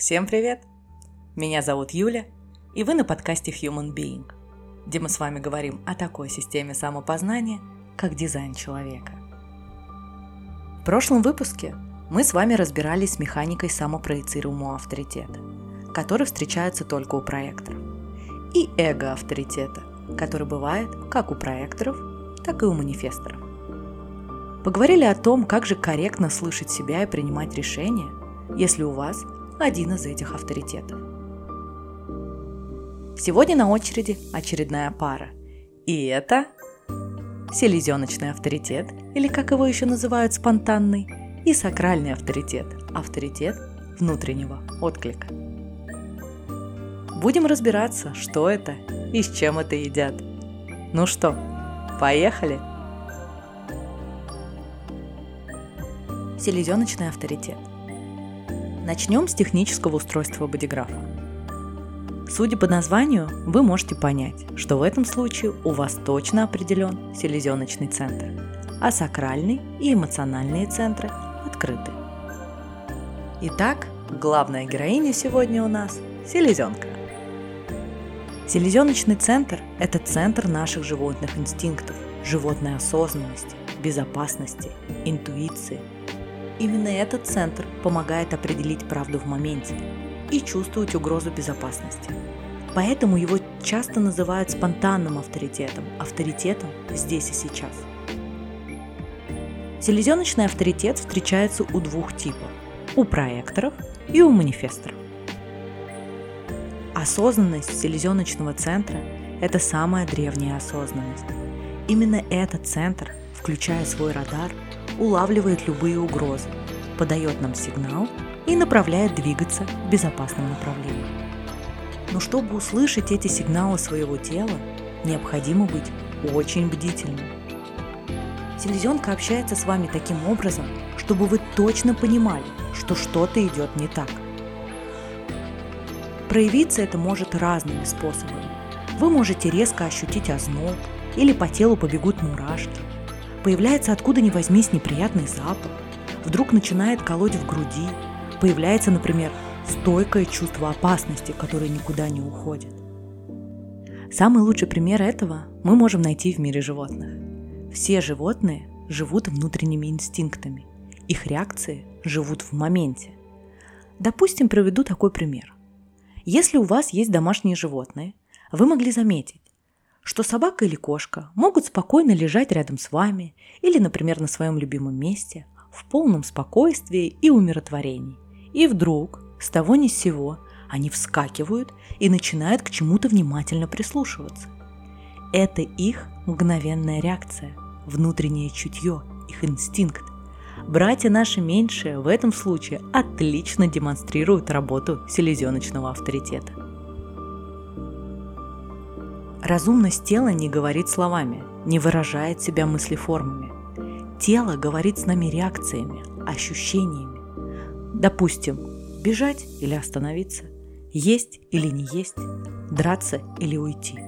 Всем привет! Меня зовут Юля, и вы на подкасте Human Being, где мы с вами говорим о такой системе самопознания, как дизайн человека. В прошлом выпуске мы с вами разбирались с механикой самопроецируемого авторитета, который встречается только у проекторов, и эго-авторитета, который бывает как у проекторов, так и у манифесторов. Поговорили о том, как же корректно слышать себя и принимать решения, если у вас один из этих авторитетов. Сегодня на очереди очередная пара. И это селезеночный авторитет, или как его еще называют спонтанный, и сакральный авторитет, авторитет внутреннего отклика. Будем разбираться, что это и с чем это едят. Ну что, поехали! Селезеночный авторитет. Начнем с технического устройства бодиграфа. Судя по названию, вы можете понять, что в этом случае у вас точно определен селезеночный центр, а сакральный и эмоциональные центры открыты. Итак, главная героиня сегодня у нас – селезенка. Селезеночный центр – это центр наших животных инстинктов, животной осознанности, безопасности, интуиции – Именно этот центр помогает определить правду в моменте и чувствовать угрозу безопасности. Поэтому его часто называют спонтанным авторитетом, авторитетом здесь и сейчас. Селезеночный авторитет встречается у двух типов – у проекторов и у манифесторов. Осознанность селезеночного центра – это самая древняя осознанность. Именно этот центр, включая свой радар – улавливает любые угрозы, подает нам сигнал и направляет двигаться в безопасном направлении. Но чтобы услышать эти сигналы своего тела, необходимо быть очень бдительным. Селезенка общается с вами таким образом, чтобы вы точно понимали, что что-то идет не так. Проявиться это может разными способами. Вы можете резко ощутить озноб, или по телу побегут мурашки, Появляется откуда ни возьмись неприятный запах, вдруг начинает колоть в груди, появляется, например, стойкое чувство опасности, которое никуда не уходит. Самый лучший пример этого мы можем найти в мире животных. Все животные живут внутренними инстинктами. Их реакции живут в моменте. Допустим, проведу такой пример. Если у вас есть домашние животные, вы могли заметить, что собака или кошка могут спокойно лежать рядом с вами или, например, на своем любимом месте в полном спокойствии и умиротворении. И вдруг, с того ни с сего, они вскакивают и начинают к чему-то внимательно прислушиваться. Это их мгновенная реакция, внутреннее чутье, их инстинкт. Братья наши меньшие в этом случае отлично демонстрируют работу селезеночного авторитета. Разумность тела не говорит словами, не выражает себя мыслеформами. Тело говорит с нами реакциями, ощущениями. Допустим, бежать или остановиться, есть или не есть, драться или уйти.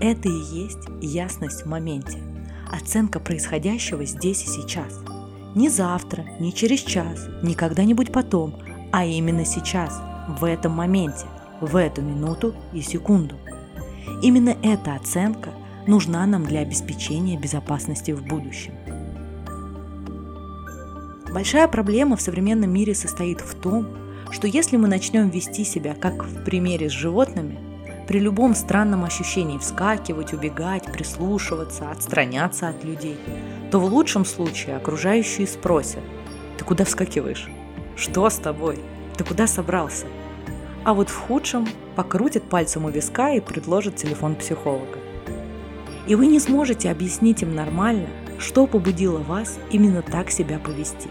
Это и есть ясность в моменте, оценка происходящего здесь и сейчас. Не завтра, не через час, не когда-нибудь потом, а именно сейчас, в этом моменте – в эту минуту и секунду. Именно эта оценка нужна нам для обеспечения безопасности в будущем. Большая проблема в современном мире состоит в том, что если мы начнем вести себя, как в примере с животными, при любом странном ощущении вскакивать, убегать, прислушиваться, отстраняться от людей, то в лучшем случае окружающие спросят, ты куда вскакиваешь? Что с тобой? Ты куда собрался? А вот в худшем покрутит пальцем у виска и предложит телефон психолога. И вы не сможете объяснить им нормально, что побудило вас именно так себя повести.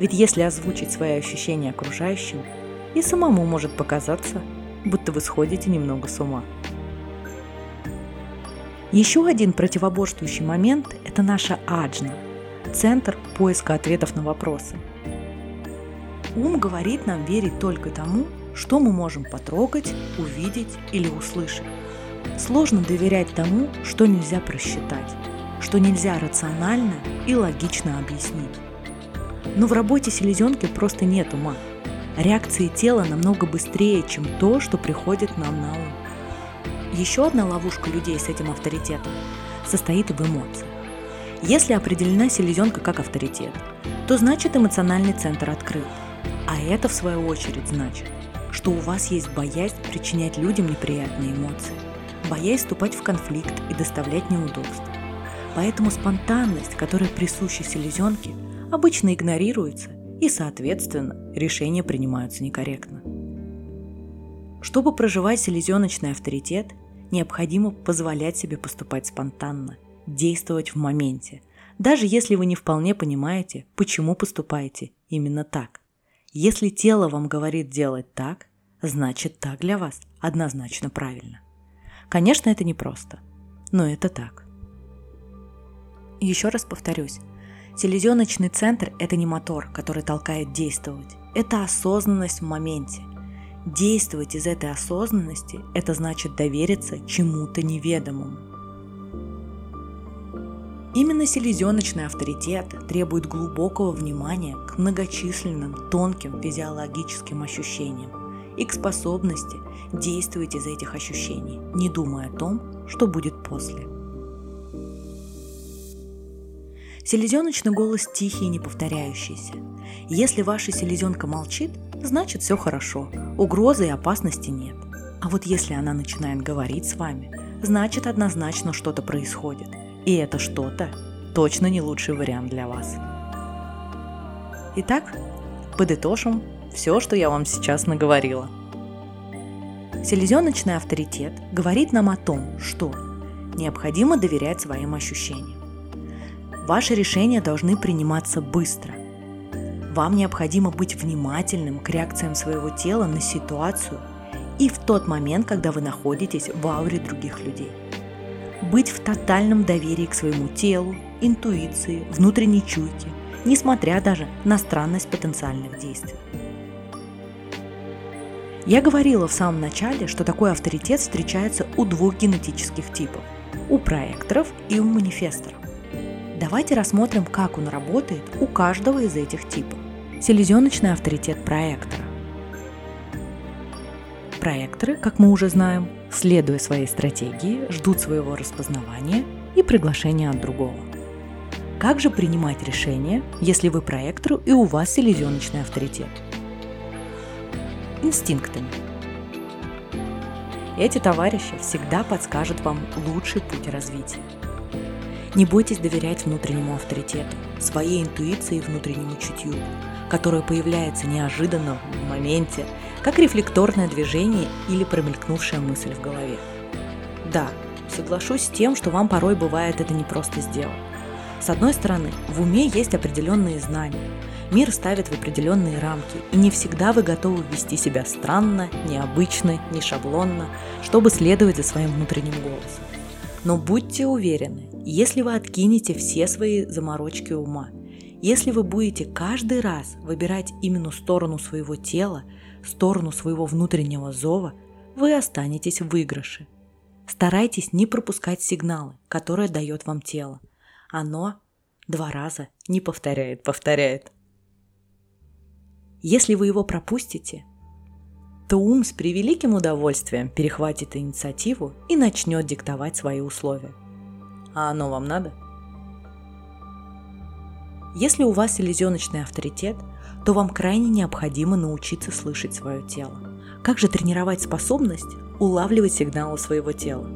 Ведь если озвучить свои ощущения окружающим, и самому может показаться, будто вы сходите немного с ума. Еще один противоборствующий момент – это наша аджна – центр поиска ответов на вопросы. Ум говорит нам верить только тому, что мы можем потрогать, увидеть или услышать. Сложно доверять тому, что нельзя просчитать, что нельзя рационально и логично объяснить. Но в работе селезенки просто нет ума. Реакции тела намного быстрее, чем то, что приходит нам на ум. Еще одна ловушка людей с этим авторитетом состоит в эмоциях. Если определена селезенка как авторитет, то значит эмоциональный центр открыт. А это, в свою очередь, значит, что у вас есть боязнь причинять людям неприятные эмоции, боязнь вступать в конфликт и доставлять неудобства. Поэтому спонтанность, которая присуща селезенке, обычно игнорируется и, соответственно, решения принимаются некорректно. Чтобы проживать селезеночный авторитет, необходимо позволять себе поступать спонтанно, действовать в моменте, даже если вы не вполне понимаете, почему поступаете именно так. Если тело вам говорит делать так, значит так для вас однозначно правильно. Конечно, это непросто, но это так. Еще раз повторюсь, селезеночный центр – это не мотор, который толкает действовать. Это осознанность в моменте. Действовать из этой осознанности – это значит довериться чему-то неведомому. Именно селезеночный авторитет требует глубокого внимания к многочисленным тонким физиологическим ощущениям и к способности действовать из этих ощущений, не думая о том, что будет после. Селезеночный голос тихий и неповторяющийся. Если ваша селезенка молчит, значит все хорошо, угрозы и опасности нет. А вот если она начинает говорить с вами, значит однозначно что-то происходит. И это что-то точно не лучший вариант для вас. Итак, подытожим все, что я вам сейчас наговорила. Селезеночный авторитет говорит нам о том, что необходимо доверять своим ощущениям. Ваши решения должны приниматься быстро. Вам необходимо быть внимательным к реакциям своего тела на ситуацию и в тот момент, когда вы находитесь в ауре других людей. Быть в тотальном доверии к своему телу, интуиции, внутренней чуйке, несмотря даже на странность потенциальных действий. Я говорила в самом начале, что такой авторитет встречается у двух генетических типов – у проекторов и у манифесторов. Давайте рассмотрим, как он работает у каждого из этих типов. Селезеночный авторитет проектора. Проекторы, как мы уже знаем, следуя своей стратегии, ждут своего распознавания и приглашения от другого. Как же принимать решение, если вы проектор и у вас селезеночный авторитет? Инстинктами. Эти товарищи всегда подскажут вам лучший путь развития. Не бойтесь доверять внутреннему авторитету, своей интуиции и внутреннему чутью, которое появляется неожиданно в моменте, как рефлекторное движение или промелькнувшая мысль в голове. Да, соглашусь с тем, что вам порой бывает это не просто сделать. С одной стороны, в уме есть определенные знания. Мир ставит в определенные рамки, и не всегда вы готовы вести себя странно, необычно, не шаблонно, чтобы следовать за своим внутренним голосом. Но будьте уверены, если вы откинете все свои заморочки ума, если вы будете каждый раз выбирать именно сторону своего тела, сторону своего внутреннего зова, вы останетесь в выигрыше. Старайтесь не пропускать сигналы, которые дает вам тело оно два раза не повторяет, повторяет. Если вы его пропустите, то ум с превеликим удовольствием перехватит инициативу и начнет диктовать свои условия. А оно вам надо? Если у вас селезеночный авторитет, то вам крайне необходимо научиться слышать свое тело. Как же тренировать способность улавливать сигналы своего тела?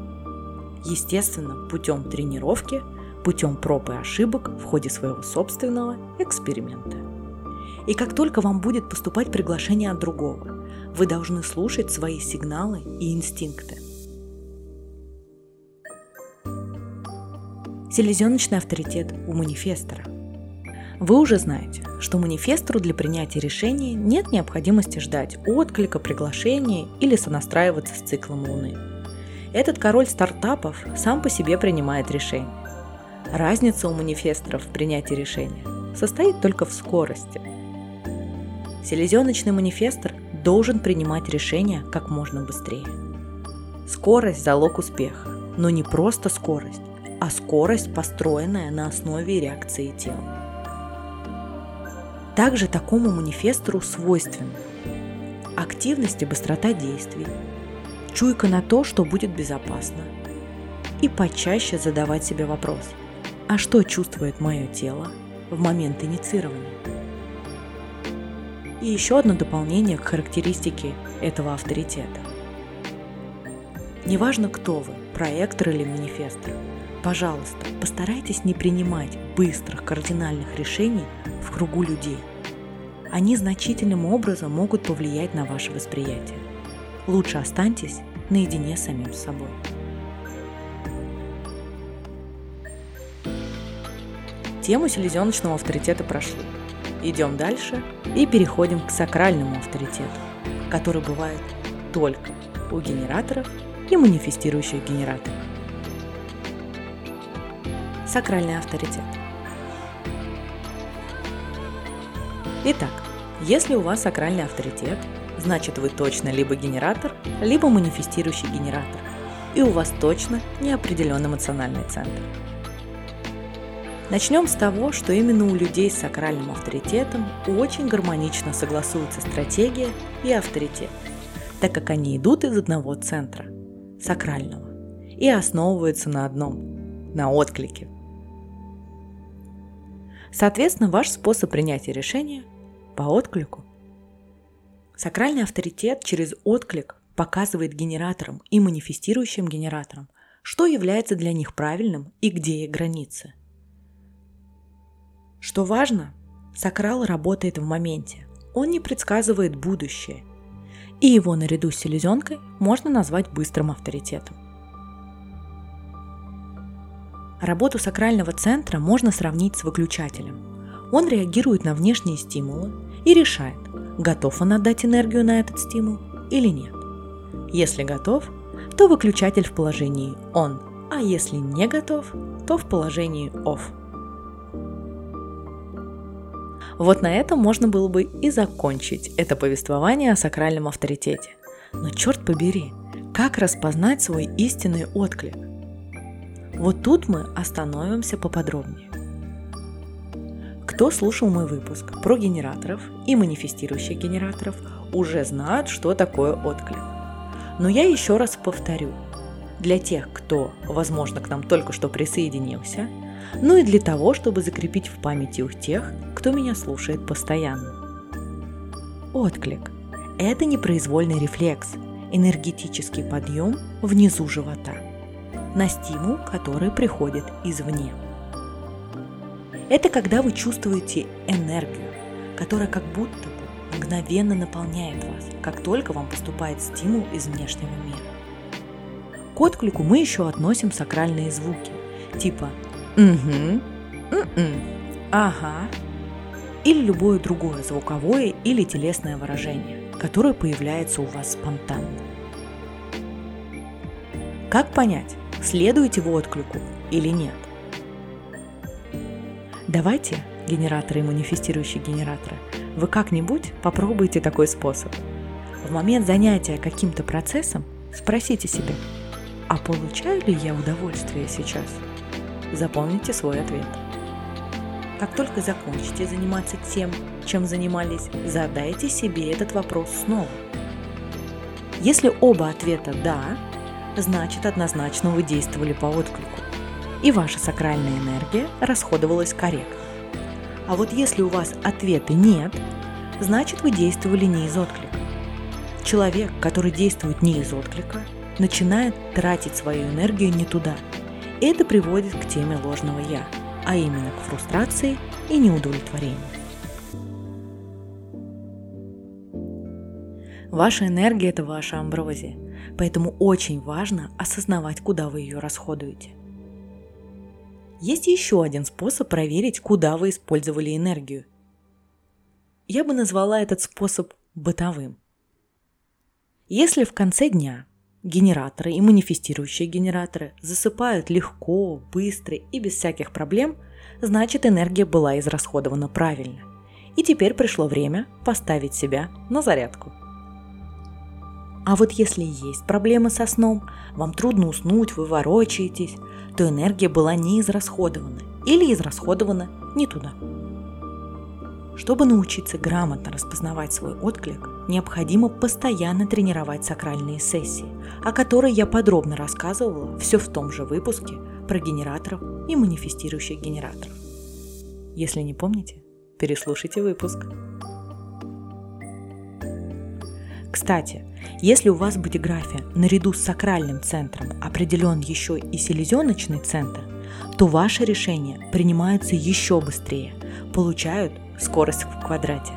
Естественно, путем тренировки – путем проб и ошибок в ходе своего собственного эксперимента. И как только вам будет поступать приглашение от другого, вы должны слушать свои сигналы и инстинкты. Селезеночный авторитет у манифестора. Вы уже знаете, что манифестору для принятия решения нет необходимости ждать отклика, приглашения или сонастраиваться с циклом Луны. Этот король стартапов сам по себе принимает решения. Разница у манифесторов в принятии решения состоит только в скорости. Селезеночный манифестор должен принимать решения как можно быстрее. Скорость – залог успеха, но не просто скорость, а скорость, построенная на основе реакции тела. Также такому манифестору свойственны активность и быстрота действий, чуйка на то, что будет безопасно, и почаще задавать себе вопрос, а что чувствует мое тело в момент инициирования? И еще одно дополнение к характеристике этого авторитета. Неважно, кто вы, проектор или манифестор, пожалуйста, постарайтесь не принимать быстрых кардинальных решений в кругу людей. Они значительным образом могут повлиять на ваше восприятие. Лучше останьтесь наедине с самим собой. Тему селезеночного авторитета прошли. Идем дальше и переходим к сакральному авторитету, который бывает только у генераторов и манифестирующих генераторов. Сакральный авторитет. Итак, если у вас сакральный авторитет, значит вы точно либо генератор, либо манифестирующий генератор, и у вас точно неопределенный эмоциональный центр – Начнем с того, что именно у людей с сакральным авторитетом очень гармонично согласуются стратегия и авторитет, так как они идут из одного центра – сакрального, и основываются на одном – на отклике. Соответственно, ваш способ принятия решения – по отклику. Сакральный авторитет через отклик показывает генераторам и манифестирующим генераторам, что является для них правильным и где их границы – что важно, Сакрал работает в моменте. Он не предсказывает будущее. И его наряду с селезенкой можно назвать быстрым авторитетом. Работу сакрального центра можно сравнить с выключателем. Он реагирует на внешние стимулы и решает, готов он отдать энергию на этот стимул или нет. Если готов, то выключатель в положении on, а если не готов, то в положении off – вот на этом можно было бы и закончить это повествование о сакральном авторитете. Но черт побери, как распознать свой истинный отклик? Вот тут мы остановимся поподробнее. Кто слушал мой выпуск про генераторов и манифестирующих генераторов, уже знают, что такое отклик. Но я еще раз повторю. Для тех, кто, возможно, к нам только что присоединился – ну и для того, чтобы закрепить в памяти у тех, кто меня слушает постоянно. Отклик – это непроизвольный рефлекс, энергетический подъем внизу живота на стимул, который приходит извне. Это когда вы чувствуете энергию, которая как будто бы мгновенно наполняет вас, как только вам поступает стимул из внешнего мира. К отклику мы еще относим сакральные звуки, типа Угу. м Ага. Или любое другое звуковое или телесное выражение, которое появляется у вас спонтанно. Как понять, следуете вы отклику или нет? Давайте, генераторы и манифестирующие генераторы, вы как-нибудь попробуйте такой способ. В момент занятия каким-то процессом спросите себя, а получаю ли я удовольствие сейчас – Запомните свой ответ. Как только закончите заниматься тем, чем занимались, задайте себе этот вопрос снова. Если оба ответа «да», значит однозначно вы действовали по отклику, и ваша сакральная энергия расходовалась корректно. А вот если у вас ответа «нет», значит вы действовали не из отклика. Человек, который действует не из отклика, начинает тратить свою энергию не туда – это приводит к теме ложного «я», а именно к фрустрации и неудовлетворению. Ваша энергия – это ваша амброзия, поэтому очень важно осознавать, куда вы ее расходуете. Есть еще один способ проверить, куда вы использовали энергию. Я бы назвала этот способ бытовым. Если в конце дня Генераторы и манифестирующие генераторы засыпают легко, быстро и без всяких проблем, значит энергия была израсходована правильно. И теперь пришло время поставить себя на зарядку. А вот если есть проблемы со сном, вам трудно уснуть, вы ворочаетесь, то энергия была не израсходована или израсходована не туда. Чтобы научиться грамотно распознавать свой отклик, необходимо постоянно тренировать сакральные сессии, о которой я подробно рассказывала все в том же выпуске про генераторов и манифестирующих генераторов. Если не помните, переслушайте выпуск. Кстати, если у вас бодиграфия наряду с сакральным центром определен еще и селезеночный центр, то ваши решения принимаются еще быстрее, получают скорость в квадрате.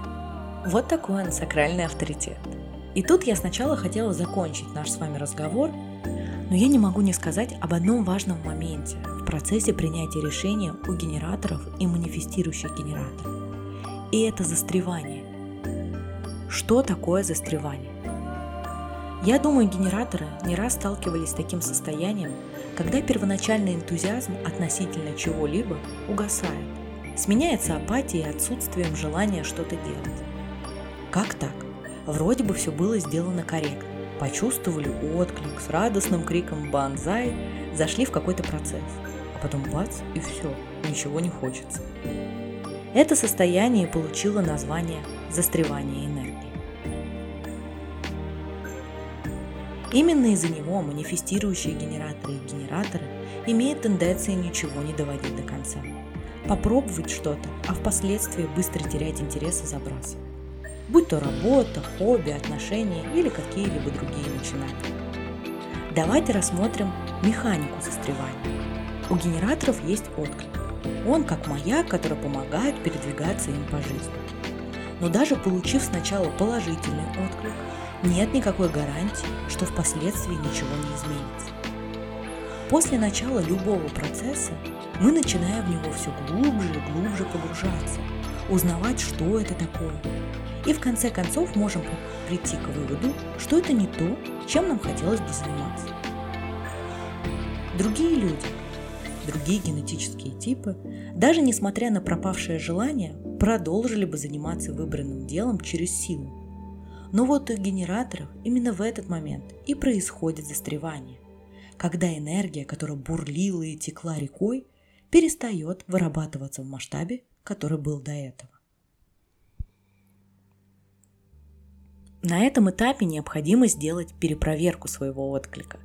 Вот такой он сакральный авторитет. И тут я сначала хотела закончить наш с вами разговор, но я не могу не сказать об одном важном моменте в процессе принятия решения у генераторов и манифестирующих генераторов. И это застревание. Что такое застревание? Я думаю, генераторы не раз сталкивались с таким состоянием, когда первоначальный энтузиазм относительно чего-либо угасает, сменяется апатией и отсутствием желания что-то делать. Как так? Вроде бы все было сделано корректно. Почувствовали отклик с радостным криком «Банзай!», зашли в какой-то процесс. А потом бац и все, ничего не хочется. Это состояние получило название «застревание энергии». Именно из-за него манифестирующие генераторы и генераторы имеют тенденции ничего не доводить до конца. Попробовать что-то, а впоследствии быстро терять интерес и забрасывать. Будь то работа, хобби, отношения или какие-либо другие начинания. Давайте рассмотрим механику застревания. У генераторов есть отклик. Он как маяк, который помогает передвигаться им по жизни. Но даже получив сначала положительный отклик, нет никакой гарантии, что впоследствии ничего не изменится. После начала любого процесса мы начинаем в него все глубже и глубже погружаться, узнавать, что это такое. И в конце концов можем прийти к выводу, что это не то, чем нам хотелось бы заниматься. Другие люди, другие генетические типы, даже несмотря на пропавшее желание, продолжили бы заниматься выбранным делом через силу, но вот у генераторов именно в этот момент и происходит застревание, когда энергия, которая бурлила и текла рекой, перестает вырабатываться в масштабе, который был до этого. На этом этапе необходимо сделать перепроверку своего отклика,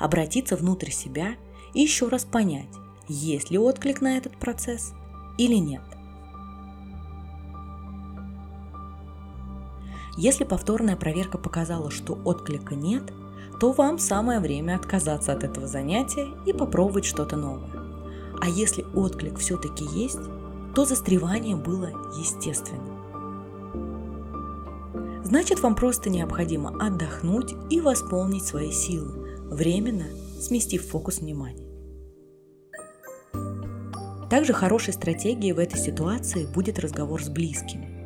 обратиться внутрь себя и еще раз понять, есть ли отклик на этот процесс или нет. Если повторная проверка показала, что отклика нет, то вам самое время отказаться от этого занятия и попробовать что-то новое. А если отклик все-таки есть, то застревание было естественным. Значит, вам просто необходимо отдохнуть и восполнить свои силы, временно сместив фокус внимания. Также хорошей стратегией в этой ситуации будет разговор с близкими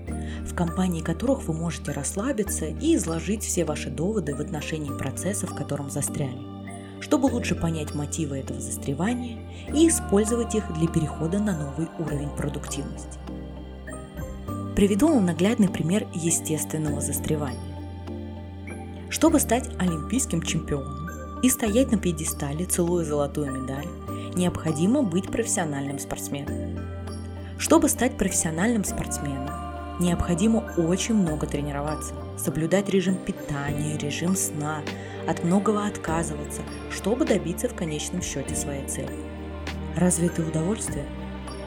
в компании которых вы можете расслабиться и изложить все ваши доводы в отношении процесса, в котором застряли, чтобы лучше понять мотивы этого застревания и использовать их для перехода на новый уровень продуктивности. Приведу вам наглядный пример естественного застревания. Чтобы стать олимпийским чемпионом и стоять на пьедестале, целуя золотую медаль, необходимо быть профессиональным спортсменом. Чтобы стать профессиональным спортсменом, необходимо очень много тренироваться, соблюдать режим питания, режим сна, от многого отказываться, чтобы добиться в конечном счете своей цели. Разве это удовольствие?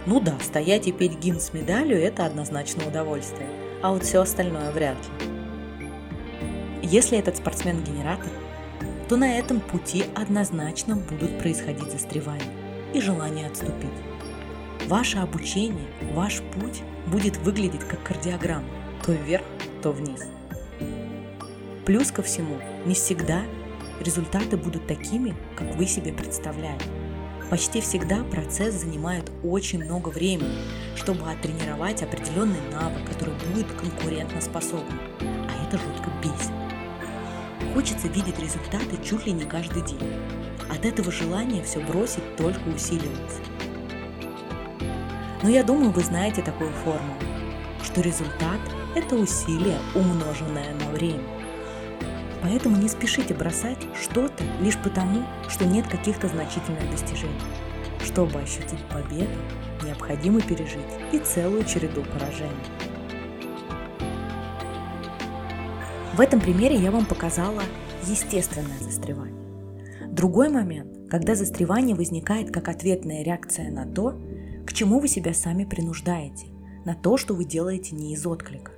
Ну да, стоять и петь гимн с медалью – это однозначно удовольствие, а вот все остальное вряд ли. Если этот спортсмен-генератор, то на этом пути однозначно будут происходить застревания и желание отступить. Ваше обучение, ваш путь будет выглядеть как кардиограмма, то вверх, то вниз. Плюс ко всему, не всегда результаты будут такими, как вы себе представляли. Почти всегда процесс занимает очень много времени, чтобы оттренировать определенный навык, который будет конкурентоспособным. А это жутко бесит. Хочется видеть результаты чуть ли не каждый день. От этого желания все бросить только усиливается. Но я думаю, вы знаете такую формулу, что результат – это усилие, умноженное на время. Поэтому не спешите бросать что-то лишь потому, что нет каких-то значительных достижений. Чтобы ощутить победу, необходимо пережить и целую череду поражений. В этом примере я вам показала естественное застревание. Другой момент, когда застревание возникает как ответная реакция на то, к чему вы себя сами принуждаете, на то, что вы делаете не из отклика.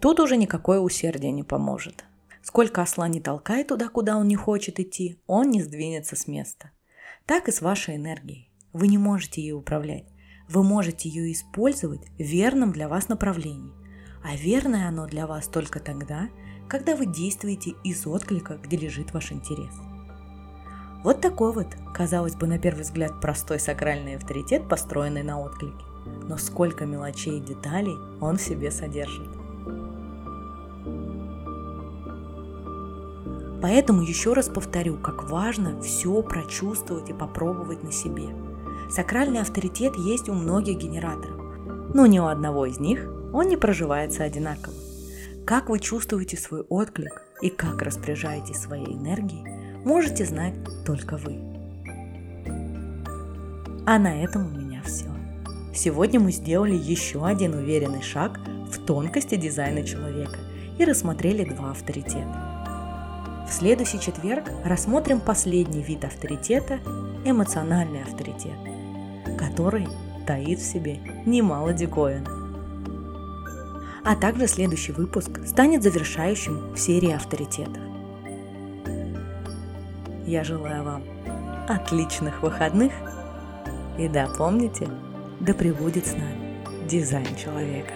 Тут уже никакое усердие не поможет. Сколько осла не толкай туда, куда он не хочет идти, он не сдвинется с места. Так и с вашей энергией. Вы не можете ее управлять. Вы можете ее использовать в верном для вас направлении. А верное оно для вас только тогда, когда вы действуете из отклика, где лежит ваш интерес. Вот такой вот, казалось бы, на первый взгляд, простой сакральный авторитет, построенный на отклике. Но сколько мелочей и деталей он в себе содержит. Поэтому еще раз повторю, как важно все прочувствовать и попробовать на себе. Сакральный авторитет есть у многих генераторов, но ни у одного из них он не проживается одинаково. Как вы чувствуете свой отклик и как распоряжаетесь своей энергией, можете знать только вы. А на этом у меня все. Сегодня мы сделали еще один уверенный шаг в тонкости дизайна человека и рассмотрели два авторитета. В следующий четверг рассмотрим последний вид авторитета – эмоциональный авторитет, который таит в себе немало диковин. А также следующий выпуск станет завершающим в серии авторитетов. Я желаю вам отличных выходных и да, помните, да пребудет с нами дизайн человека.